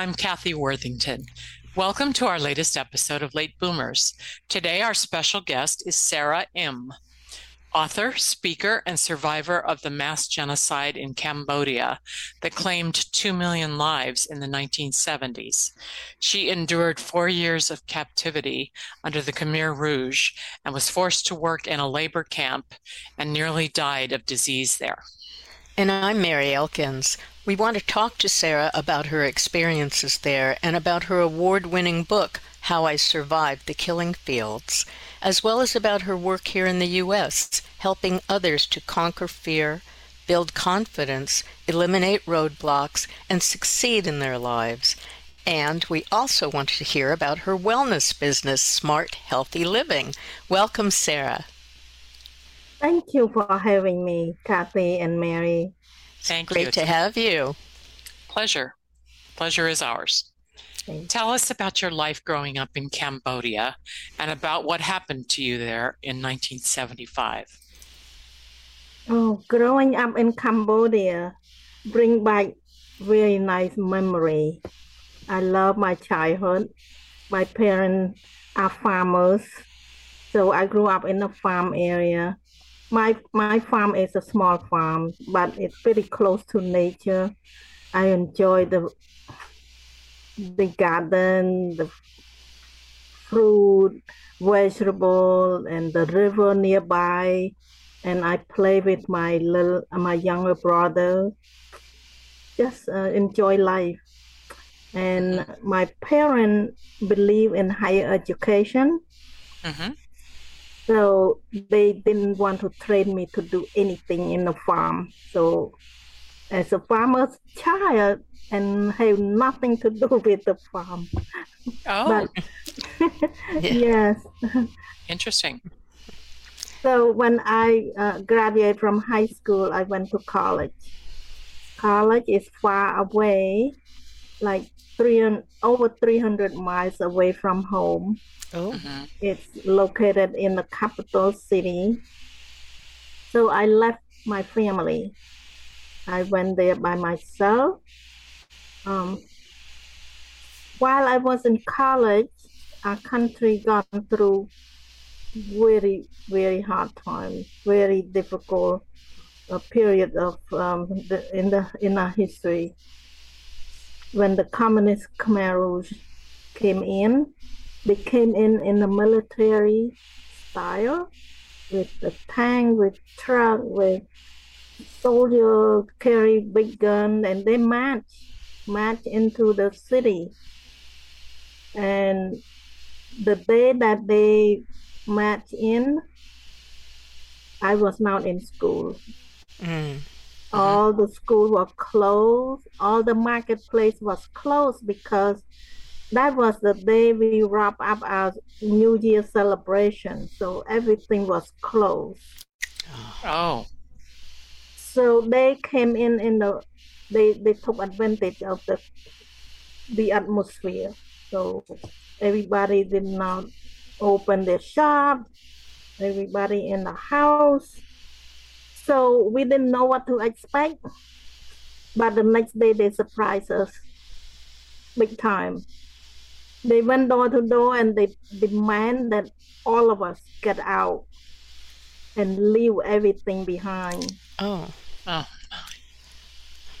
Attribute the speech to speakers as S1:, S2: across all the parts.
S1: I'm Kathy Worthington. Welcome to our latest episode of Late Boomers. Today, our special guest is Sara Im, author, speaker, and survivor of the mass genocide in Cambodia that claimed 2 million lives in the 1970s. She endured four years of captivity under the Khmer Rouge and was forced to work in a labor camp and nearly died of disease there.
S2: And I'm Mary Elkins. We want to talk to Sara about her experiences there and about her award winning book, How I Survived the Killing Fields, as well as about her work here in the U.S., helping others to conquer fear, build confidence, eliminate roadblocks, and succeed in their lives. And we also want to hear about her wellness business, Smart Healthy Living. Welcome, Sara.
S3: Thank you for having me, Kathy and Mary.
S1: Thank
S2: Great
S1: you.
S2: to have you.
S1: Pleasure. Pleasure is ours. Tell us about your life growing up in Cambodia and about what happened to you there in 1975.
S3: Oh, growing up in Cambodia bring back very nice memory. I love my childhood. My parents are farmers, so I grew up in a farm area. My my farm is a small farm, but it's very close to nature. I enjoy the the garden, the fruit, vegetable, and the river nearby. And I play with my little my younger brother. Just uh, enjoy life. And my parents believe in higher education.
S1: Mm-hmm.
S3: So they didn't want to train me to do anything in the farm. So as a farmer's child and have nothing to do with the farm.
S1: Oh,
S3: But yes.
S1: interesting.
S3: So when I uh, graduated from high school, I went to college. College is far away, like three over 300 miles away from home.
S2: Oh,
S1: hmm
S3: It's located in the capital city. So I left my family. I went there by myself. Um, while I was in college, our country gone through very, very hard time, very difficult uh, period of um, the, in the in our history. When the communist Khmer Rouge came in, they came in in the military style with the tank, with truck, with soldier carry big gun, and they march march into the city. And the day that they marched in, I was not in school.
S2: mm.
S3: All the school were closed. All the marketplace was closed because that was the day we wrap up our New Year celebration. So everything was closed.
S1: Oh,
S3: So they came in in the they they took advantage of the the atmosphere. So everybody did not open their shop. Everybody in the house. So we didn't know what to expect. But the next day they surprised us big time. They went door to door and they demand that all of us get out and leave everything behind.
S2: oh,
S1: oh,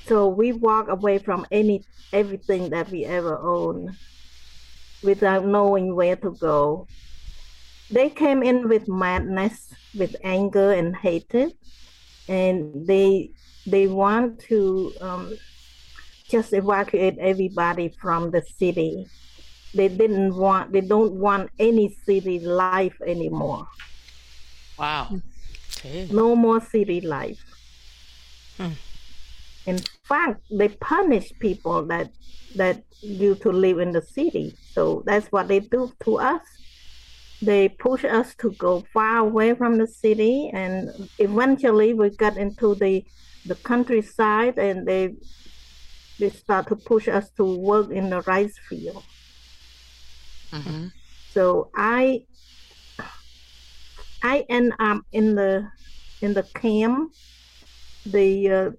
S3: So we walk away from any everything that we ever owned without knowing where to go. they came in with madness, with anger and hatred, and they they want to um, just evacuate everybody from the city. They didn't want. They don't want any city life anymore.
S1: Wow.
S2: Okay.
S3: No more city life.
S2: Hmm.
S3: In fact, they punish people that that used to live in the city. So that's what they do to us. They push us to go far away from the city, and eventually we got into the the countryside, and they they start to push us to work in the rice field.
S1: hmm
S3: So I I end up in the in the camp, the uh,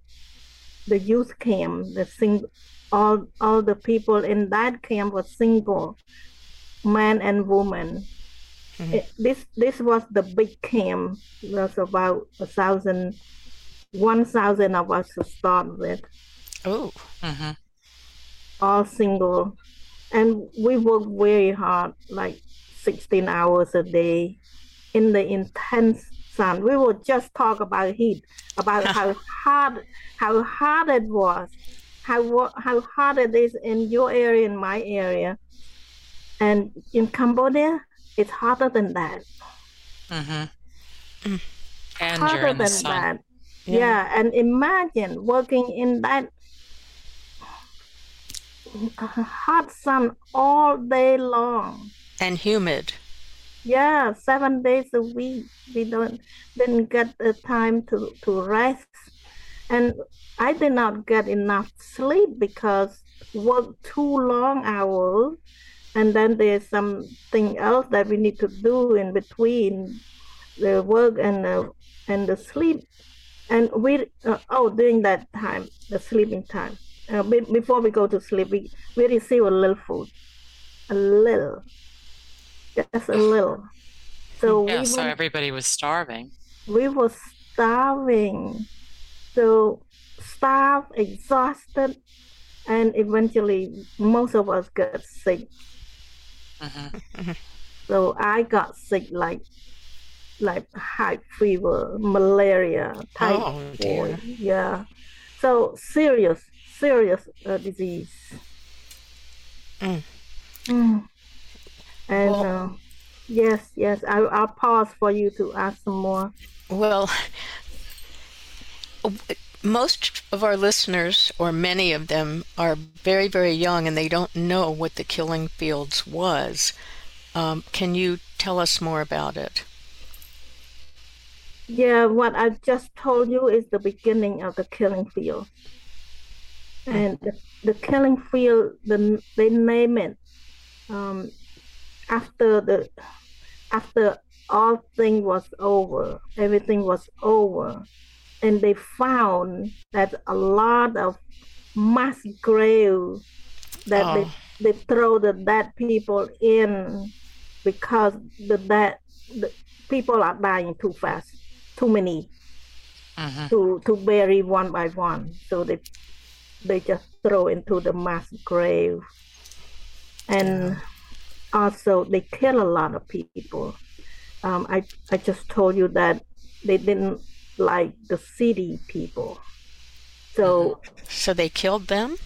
S3: the youth camp, the sing all all the people in that camp were single, men and woman.
S2: Mhm.
S3: It- this this was the big camp. There's about a thousand, one thousand of us to start with.
S2: Oh,
S1: hmm
S3: all single. And we work very hard like 16 hours a day. In the intense sun. We will just talk about heat about how hard how hard it was how how hard it is in your area in my area. And in cambodia it's harder than that
S1: hmm
S2: Mm.
S1: And you're
S3: harder
S1: in the
S3: than
S1: sun.
S3: that yeah. and imagine working in that hot sun all day long
S2: and humid.
S3: yeah seven days a week we don't didn't get the time to to rest and i did not get enough sleep because work too long hours and then there's something else that we need to do in between the work and the and the sleep. And we uh, oh during that time the sleeping time uh, be, before we go to sleep we, we receive a little food. A little. Just a little. So
S1: Yeah,
S3: we
S1: so
S3: were,
S1: everybody was starving.
S3: we were starving. So starved exhausted and eventually most of us got sick so i got sick like like high fever malaria typhoid
S2: dear.
S3: yeah so serious serious uh, disease
S2: Mm.
S3: Mm. and
S2: Well-
S3: uh, yes yes I, i'll pause for you to ask some more
S2: Well, most of our listeners, or many of them, are very, very young and they don't know what the Killing Fields was. Um, can you tell us more about it?
S3: Yeah, what I just told you is the beginning of the killing field. And the, the killing field, the, they name it um, after the after all thing was over, everything was over, and they found that a lot of mass grave that
S2: Oh.
S3: they, they throw the dead people in because the dead the people are dying too fast, too many
S1: hmm
S3: to to bury one by one. So they they just throw into the mass grave, and also they kill a lot of people. Um, I I just told you that they didn't like the city people, so mm-hmm.
S2: So they killed them?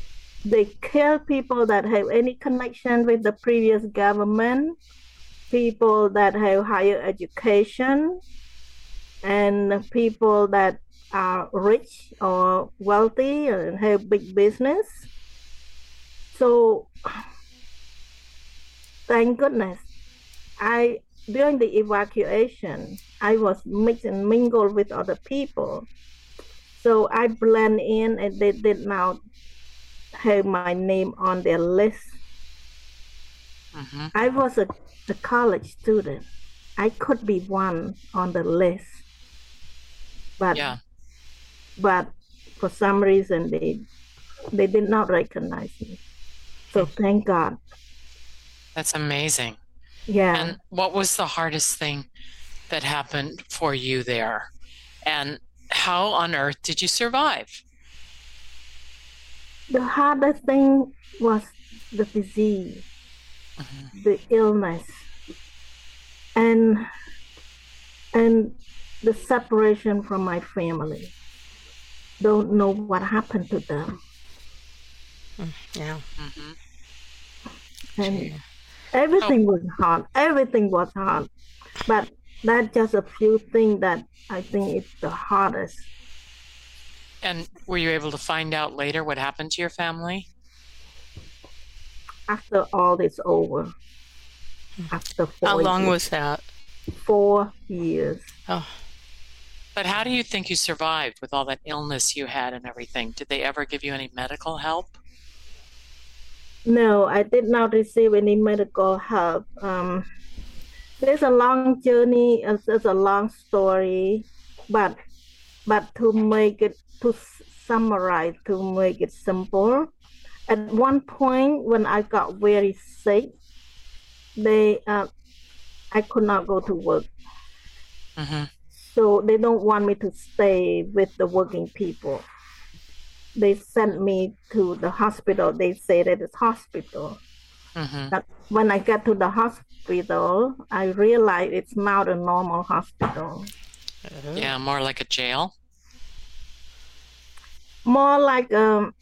S3: they kill people that have any connection with the previous government, people that have higher education, and people that are rich or wealthy and have big business. So, thank goodness, I during the evacuation, I was mixed and mingled with other people. So I blend in, and they did not have my name on their list.
S1: hmm
S3: I was a, a college student. I could be one on the list, but
S1: Yeah.
S3: but for some reason they they did not recognize me. So thank God.
S1: That's amazing.
S3: Yeah.
S1: And what was the hardest thing that happened for you there? And how on earth did you survive?
S3: the hardest thing was the disease,
S1: Mhm.
S3: the illness. and and the separation from my family. Don't know what happened to them.
S2: Yeah.
S1: hmm
S3: And
S2: Gee.
S3: everything oh. was hard. Everything was hard. But that's just a few things that I think is the hardest.
S1: And were you able to find out later what happened to your family?
S3: After all this over. After four
S2: How long
S3: years,
S2: was that?
S3: four years.
S2: Oh,
S1: But how do you think you survived with all that illness you had and everything? Did they ever give you any medical help?
S3: No, I did not receive any medical help. Um, there's a long journey. it's There's a long story, but but to make it to summarize, to make it simple, at one point when I got very sick, they uh, I could not go to work,
S1: hmm
S3: so they don't want me to stay with the working people. They sent me to the hospital. They say that it's hospital.
S1: hmm
S3: But when I get to the hospital, I realize it's not a normal hospital.
S1: Yeah, more like a jail.
S3: More like um,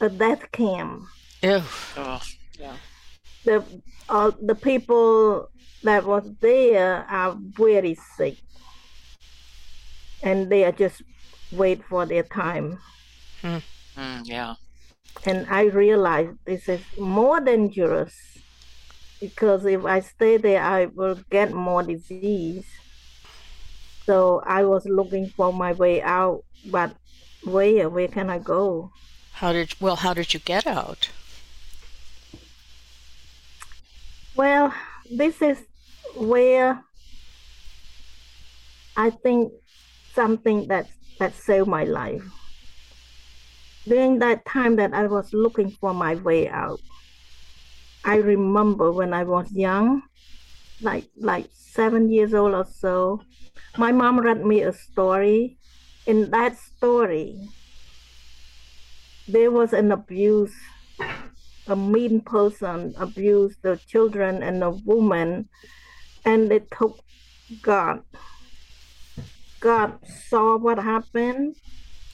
S3: a death camp.
S2: ew.
S1: Oh, yeah.
S3: The uh, the people that was there are very sick, and they are just wait for their time.
S1: Mm, yeah.
S3: And I realized this is more dangerous because if I stay there, I will get more disease. So I was looking for my way out, but where? Where can I go?
S2: How did well? How did you get out?
S3: Well, this is where I think something that that saved my life. During that time that I was looking for my way out, I remember when I was young, like like seven years old or so, my mom read me a story. In that story, there was an abuse a mean person abused the children and the woman and it took god god saw what happened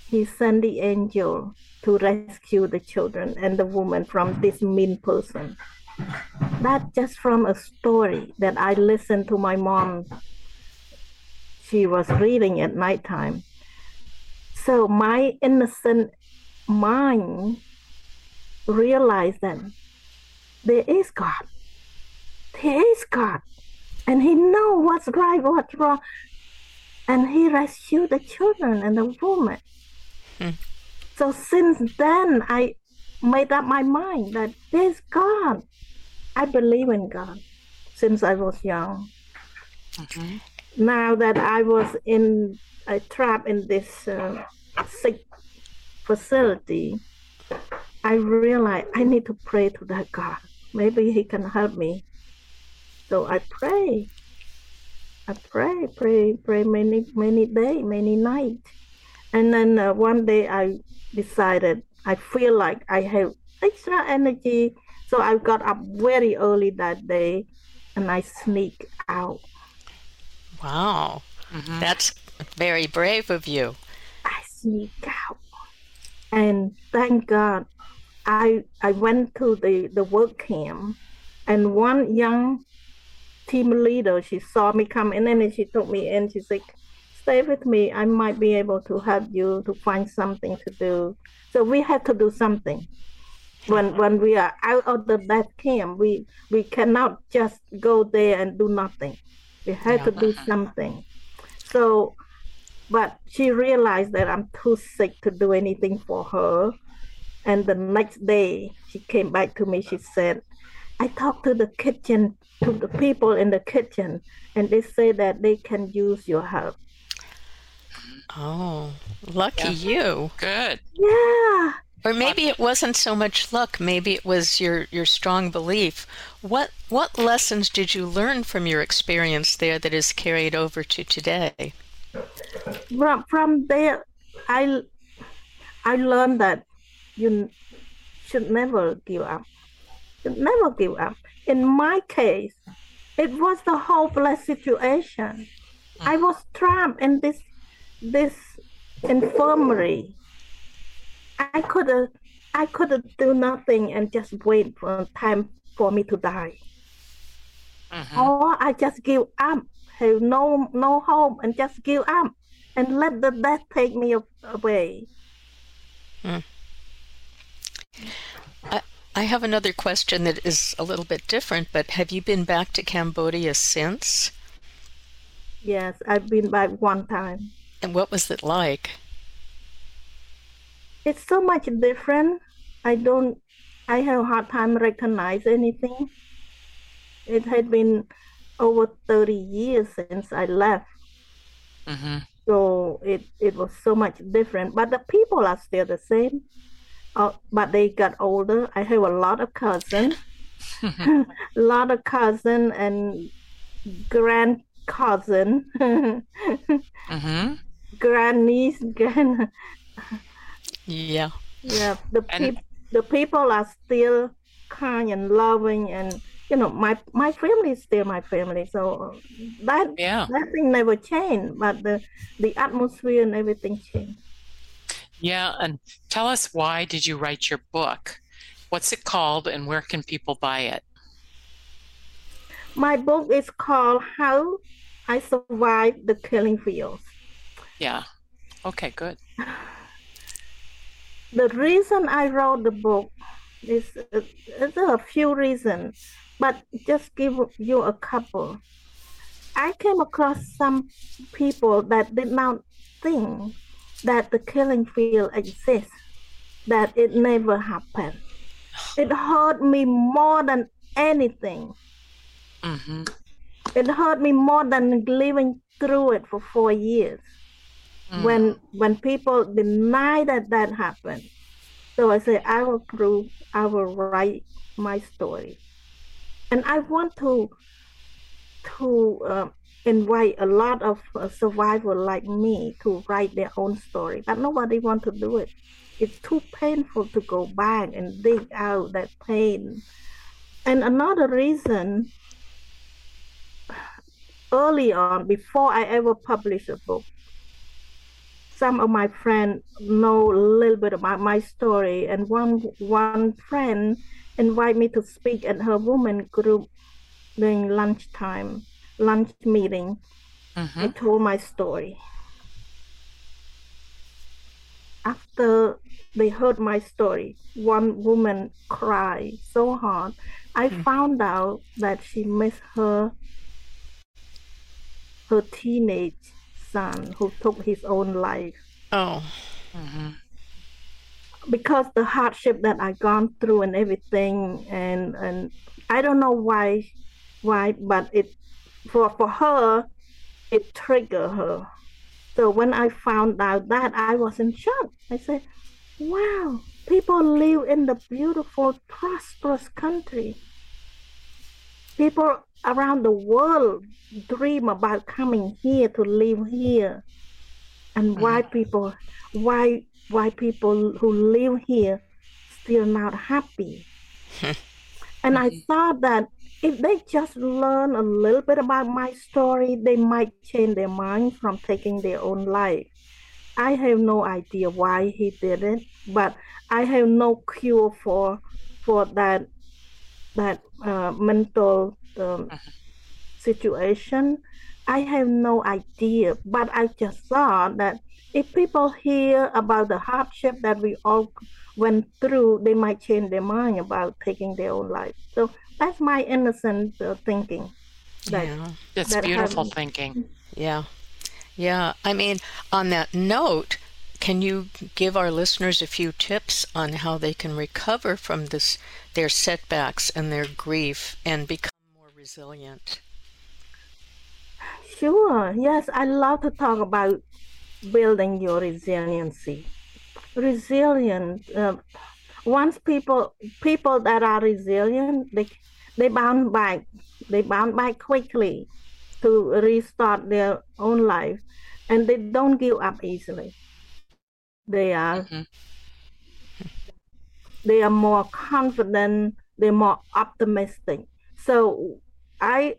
S3: he sent the angel to rescue the children and the woman from this mean person that just from a story that i listened to my mom she was reading at nighttime so my innocent mind realized that there is God. There is God. And he know what's right, what's wrong. And he rescued the children and the woman.
S2: Hmm.
S3: So since then I made up my mind that there's God. I believe in God since I was young.
S1: hmm
S3: Now that I was in a trap in this uh, sick facility, I realized I need to pray to that God. Maybe He can help me. So I pray. I pray, pray, pray many, many day, many nights. And then uh, one day I decided I feel like I have extra energy. So I got up very early that day and I sneak out.
S2: Wow,
S1: hmm
S2: that's very brave of you.
S3: I sneak out. And thank God I I went to the, the work camp and one young team leader, she saw me come in and she took me in. She said, Stay with me. I might be able to help you to find something to do. So we have to do something. When when we are out of the that camp, we we cannot just go there and do nothing. We have to do something. So but she realized that I'm too sick to do anything for her. And the next day, she came back to me. She said, I talked to the kitchen, to the people in the kitchen, and they say that they can use your help.
S2: Oh, lucky
S1: Yeah.
S2: you.
S1: Good.
S3: Yeah.
S2: Or maybe it wasn't so much luck. Maybe it was your, your strong belief. What what lessons did you learn from your experience there that is carried over to today?
S3: From, from there, I, I learned that you should never give up. Should never give up. In my case, it was the hopeless situation. I mm. was trapped in this this infirmary. I could have I could do nothing and just wait for time for me to die.
S1: Mhm.
S3: Or I just give up, have no no hope, and just give up and let the death take me away.
S2: I have another question that is a little bit different, but have you been back to Cambodia since?
S3: Yes, I've been back one time.
S2: And what was it like?
S3: It's so much different. I don't. I have a hard time recognize anything. It had been over thirty years since I left.
S1: Mhm.
S3: so it it was so much different but the people are still the same uh, but they got older i have a lot of cousins a lot of cousin and grand cousin
S1: Mhm.
S3: Grand niece grand
S2: Yeah.
S3: yeah the
S1: And-
S3: peop- the people are still kind and loving and you know my my family is still my family so that
S1: Yeah.
S3: that thing never changed but the the atmosphere and everything changed
S1: Yeah. And tell us why did you write your book? What's it called and where can people buy it?
S3: My book is called How I Survived the Killing Fields.
S1: Yeah. Okay, good.
S3: The reason I wrote the book is uh, there are a few reasons, but just give you a couple. I came across some people that did not think that the killing field exists, that it never happened. It hurt me more than anything.
S1: hmm
S3: It hurt me more than living through it for four years. When when people deny that that happened. So I say I will prove, I will write my story, and I want to to uh, invite a lot of uh, survivors like me to write their own story, but nobody want to do it. It's too painful to go back and dig out that pain. And another reason, early on, before I ever published a book, some of my friends know a little bit about my story, and one one friend invited me to speak at her woman group during lunchtime, lunch meeting.
S1: hmm
S3: I told my story. After they heard my story, one woman cried so hard. I found out that she missed her her teenage son who took his own life.
S2: Oh.
S1: hmm
S3: because the hardship that I gone through and everything and and I don't know why why but it for for her it triggered her. So when I found out that I was in shock. I said wow people live in the beautiful prosperous country people around the world dream about coming here to live here. And hmm. why people why why people who live here still not happy? And i mm-hmm. thought that if they just learn a little bit about my story they might change their mind from taking their own life. I have no idea why he did it but i have no cure for for that that uh, mental um, situation I have no idea, but I just thought that if people hear about the hardship that we all went through, they might change their mind about taking their own life. So that's my innocent uh, thinking. That,
S2: Yeah.
S1: That's
S3: that
S1: beautiful
S3: haven't-
S1: thinking.
S2: Yeah. Yeah. I mean, on that note, can you give our listeners a few tips on how they can recover from this their setbacks and their grief and become more resilient?
S3: Sure. Yes, I love to talk about building your resiliency. Resilient. Uh, once people people that are resilient, they they bounce back. They bounce back quickly to restart their own life, and they don't give up easily. They are
S1: Mhm.
S3: they are more confident. They're more optimistic. So I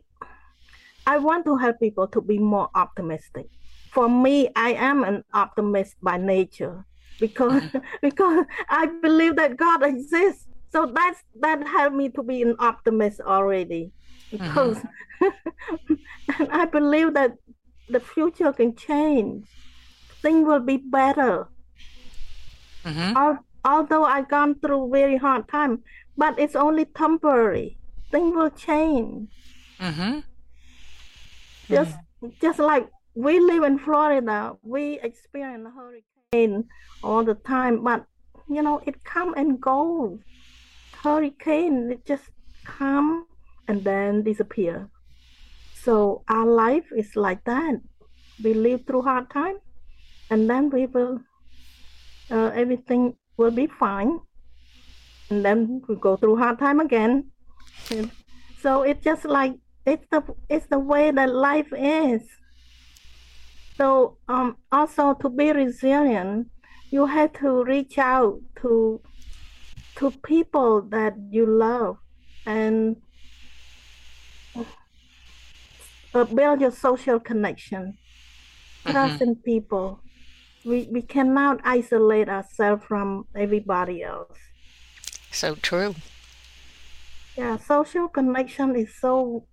S3: I want to help people to be more optimistic. For me, I am an optimist by nature because mm-hmm. because I believe that God exists. So that's that helped me to be an optimist already. Because mm-hmm. I believe that the future can change. Things will be better. Mm-hmm. although I've gone through very hard time, but it's only temporary. Things will change. Mm-hmm. Just just like we live in Florida, we experience hurricane all the time, but you know it come and go. Hurricane it just come and then disappear. So our life is like that. We live through hard time, and then we will uh, everything will be fine, and then we go through hard time again. And so it's just like it's the it's the way that life is. So um, also to be resilient, you have to reach out to to people that you love and uh, build your social connection, trust mm-hmm. in people. We we cannot isolate ourselves from everybody else.
S2: So true.
S3: Yeah, social connection is so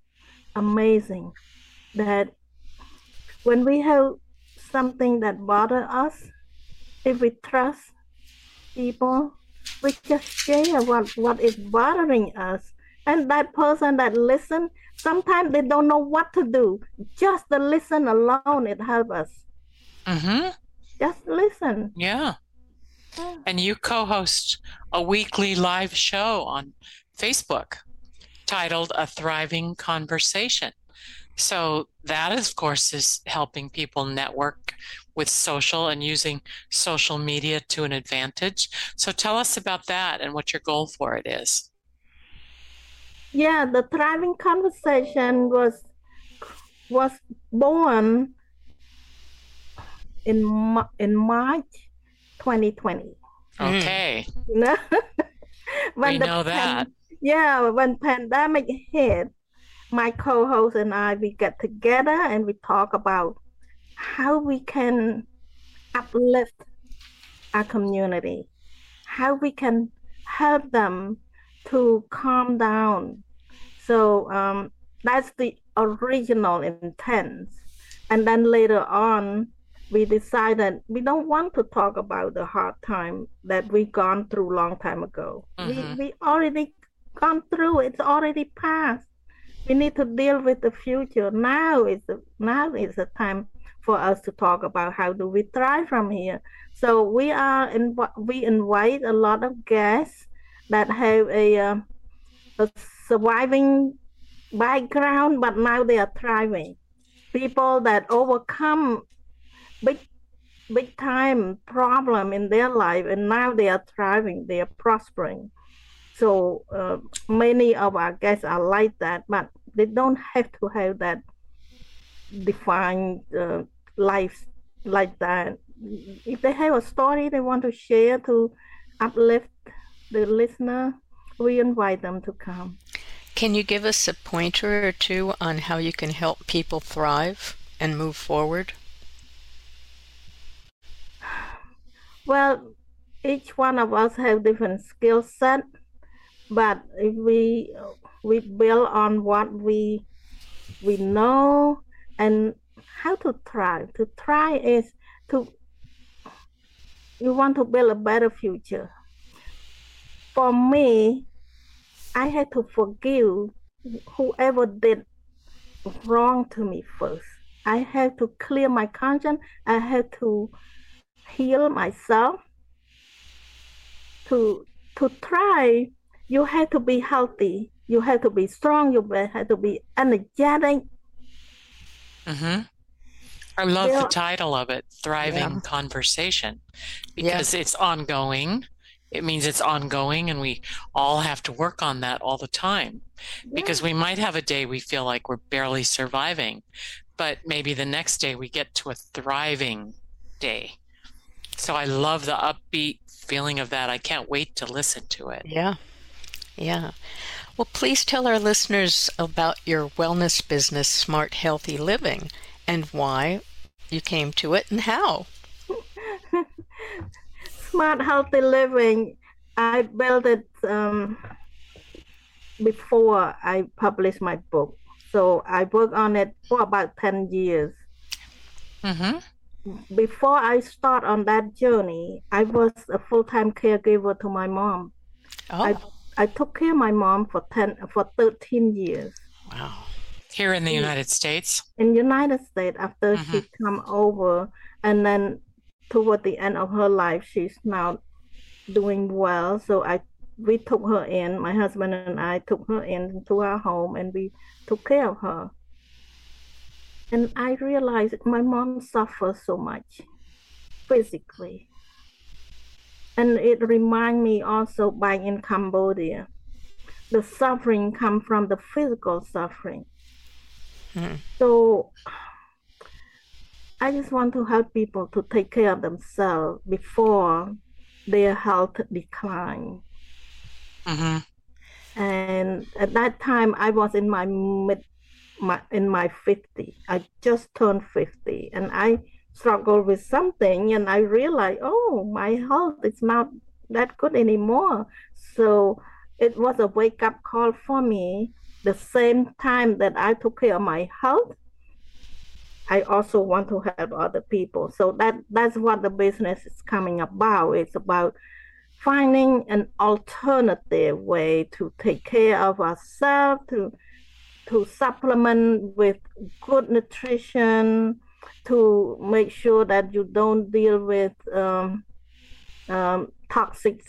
S3: amazing that when we have something that bother us, if we trust people, we just share what, what is bothering us. And that person that listen, sometimes they don't know what to do. Just the listen alone, it helps us. Mm-hmm. Just listen.
S1: Yeah. And you co-host a weekly live show on Facebook titled A Thriving Conversation. So that, of course, is helping people network with social and using social media to an advantage. So tell us about that and what your goal for it is.
S3: Yeah, the Thriving Conversation was was born in in March 2020.
S1: Okay. Mm. we know that.
S3: Yeah, when pandemic hit, my co-host and I we get together and we talk about how we can uplift our community, how we can help them to calm down. So um, that's the original intent. And then later on, we decided we don't want to talk about the hard time that we gone through long time ago. Mm-hmm. We, we already gone through. It's already passed. We need to deal with the future. Now is the now is the time for us to talk about how do we thrive from here. So we are in we invite a lot of guests that have a, uh, a surviving background, but now they are thriving. People that overcome big big time problem in their life and now they are thriving they are prospering so uh, many of our guests are like that, but they don't have to have that defined uh, life like that. If they have a story they want to share to uplift the listener, we invite them to come.
S2: Can you give us a pointer or two on how you can help people thrive and move forward?
S3: Well, each one of us have different skill set but if we we build on what we we know and how to try. To try is to you want to build a better future. For me i had to forgive whoever did wrong to me first. I had to clear my conscience. I had to heal myself to to try you have to be healthy. You have to be strong. You have to be energetic.
S1: Mm-hmm. I love yeah. the title of it, Thriving yeah. Conversation, because yeah. it's ongoing. It means it's ongoing, and we all have to work on that all the time. Because we might have a day we feel like we're barely surviving, but maybe the next day we get to a thriving day. So I love the upbeat feeling of that. I can't wait to listen to it.
S2: Yeah. Yeah. Well, please tell our listeners about your wellness business, Smart Healthy Living, and why you came to it and how.
S3: Smart Healthy Living, I built it um, before I published my book. So I worked on it for about 10 years.
S1: Mm-hmm.
S3: Before I start on that journey, I was a full-time caregiver to my mom.
S2: Oh,
S3: I, I took care of my mom for 10 for 13 years.
S2: wow.
S1: Here in the United States.
S3: in United States after mm-hmm. she come over and then toward the end of her life she's now doing well so I we took her in my husband and I took her into our home and we took care of her and I realized my mom suffers so much physically and it reminded me also back in Cambodia the suffering come from the physical suffering so I just want to help people to take care of themselves before their health decline.
S1: Mm-hmm.
S3: And at that time, I was in my mid, my in my 50. I just turned 50, and I struggled with something, and I realized, oh, my health is not that good anymore. So it was a wake up call for me. The same time that I took care of my health, I also want to help other people. So that that's what the business is coming about. It's about finding an alternative way to take care of ourselves, to to supplement with good nutrition, to make sure that you don't deal with um, um, toxic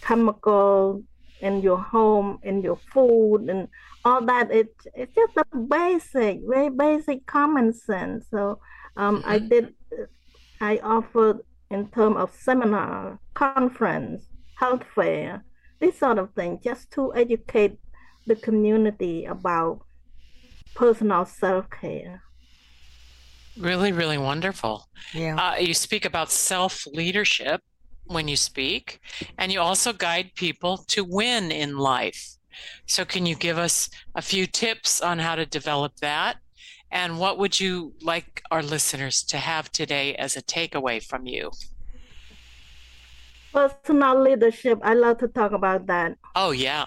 S3: chemical in your home, in your food, and all that. It it's just a basic, very basic common sense. So um, I did, I offered in terms of seminar, conference, health fair, this sort of thing, just to educate the community about personal self care.
S1: Really, really wonderful.
S2: Yeah.
S1: Uh, you speak about self leadership when you speak, and you also guide people to win in life. So, can you give us a few tips on how to develop that? And what would you like our listeners to have today as a takeaway from you?
S3: Personal leadership, I love to talk about that.
S1: Oh, yeah.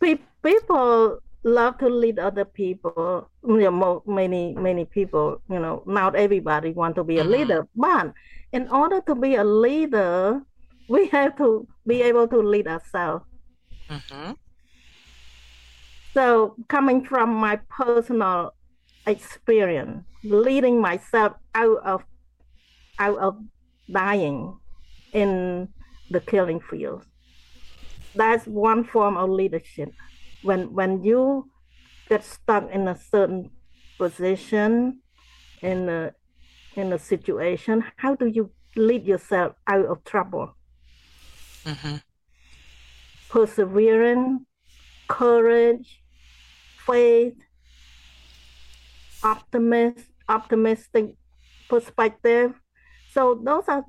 S3: Pe- people love to lead other people. You know, many many people. You know, not everybody want to be a
S1: Mhm.
S3: leader, but in order to be a leader, we have to be able to lead ourselves.
S1: hmm
S3: So, coming from my personal experience, leading myself out of out of dying in the killing field, that's one form of leadership. When when you get stuck in a certain position in a in a situation, how do you lead yourself out of trouble?
S1: hmm
S3: perseverance, courage, faith, optimist, optimistic perspective. So those are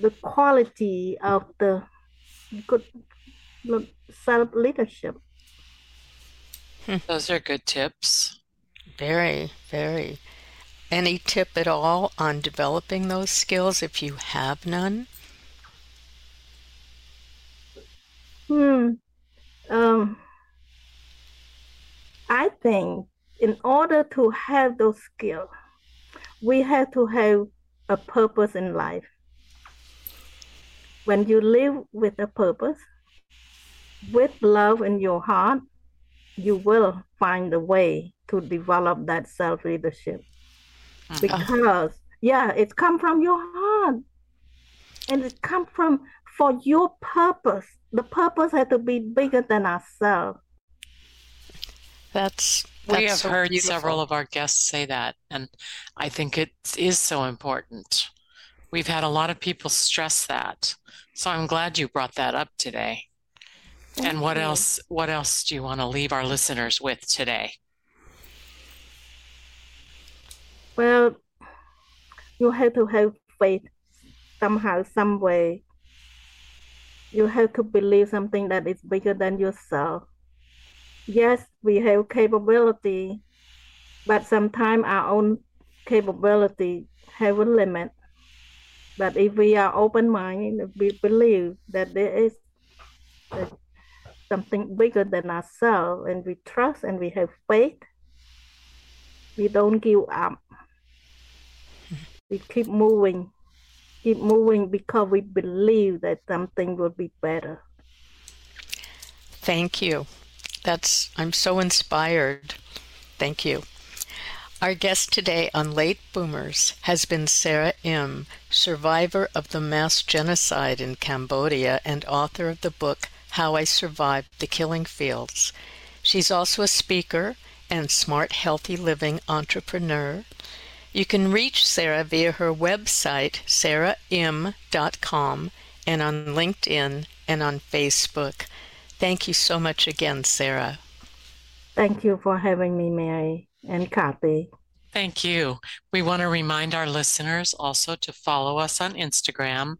S3: the quality of the good self leadership.
S1: Those are good tips.
S2: Very, very. Any tip at all on developing those skills if you have none?
S3: Hmm. Um, I think in order to have those skills, we have to have a purpose in life. When you live with a purpose, with love in your heart, you will find a way to develop that self leadership. Mm-hmm. Because yeah, it come from your heart, and it come from for your purpose. The purpose had to be bigger than ourselves.
S2: That's,
S1: we have
S2: so
S1: heard
S2: beautiful.
S1: several of our guests say that, and I think it is so important. We've had a lot of people stress that. So I'm glad you brought that up today. And what
S3: you.
S1: else what else do you want to leave our listeners with today?
S3: Well, you have to have faith somehow, some way. you have to believe something that is bigger than yourself. Yes, we have capability, but sometimes our own capability have a limit. But if we are open-minded, we believe that there is something bigger than ourselves, and we trust and we have faith. We don't give up. We keep moving keep moving because we believe that something will be better.
S2: Thank you. That's I'm so inspired. Thank you. Our guest today on Late Boomers has been Sara Im., survivor of the mass genocide in Cambodia and author of the book How I Survived the Killing Fields. She's also a speaker and smart healthy living entrepreneur. You can reach Sara via her website, sarahim.com, and on LinkedIn and on Facebook. Thank you so much again, Sara.
S3: Thank you for having me, Mary and Kathy.
S1: Thank you. We want to remind our listeners also to follow us on Instagram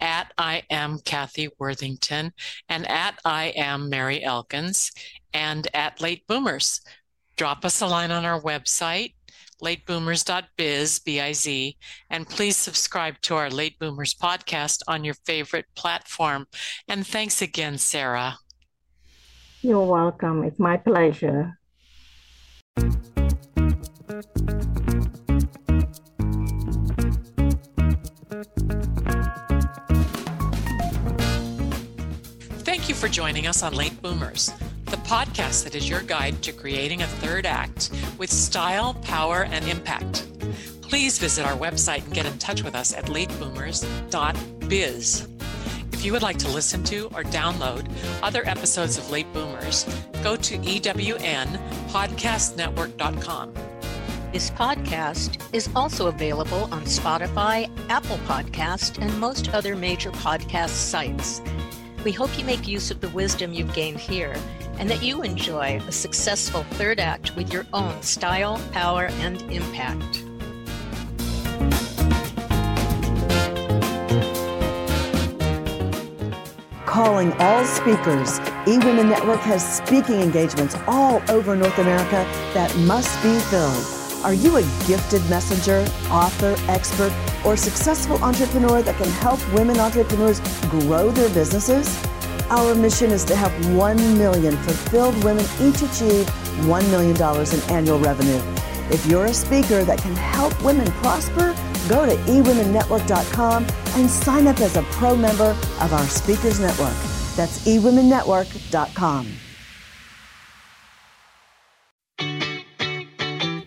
S1: at I am Kathy Worthington and at I am Mary Elkins and at Late Boomers. Drop us a line on our website lateboomers.biz, B-I-Z, and please subscribe to our Late Boomers podcast on your favorite platform. And thanks again, Sara.
S3: You're welcome. It's my pleasure.
S1: Thank you for joining us on Late Boomers the podcast that is your guide to creating a third act with style, power, and impact. Please visit our website and get in touch with us at lateboomers.biz. If you would like to listen to or download other episodes of Late Boomers, go to ewnpodcastnetwork.com.
S2: This podcast is also available on Spotify, Apple Podcast, and most other major podcast sites. We hope you make use of the wisdom you've gained here and that you enjoy a successful third act with your own style, power, and impact.
S4: Calling all speakers, eWomen Network has speaking engagements all over North America that must be filled. Are you a gifted messenger, author, expert, or successful entrepreneur that can help women entrepreneurs grow their businesses? Our mission is to help 1 million fulfilled women each achieve $1 million in annual revenue. If you're a speaker that can help women prosper, go to eWomenNetwork.com and sign up as a pro member of our Speakers Network. That's eWomenNetwork.com.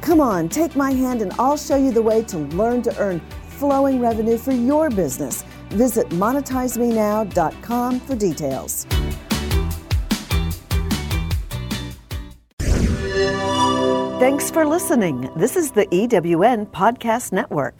S4: Come on, take my hand and I'll show you the way to learn to earn flowing revenue for your business. Visit monetizemenow.com for details. Thanks for listening. This is the EWN Podcast Network.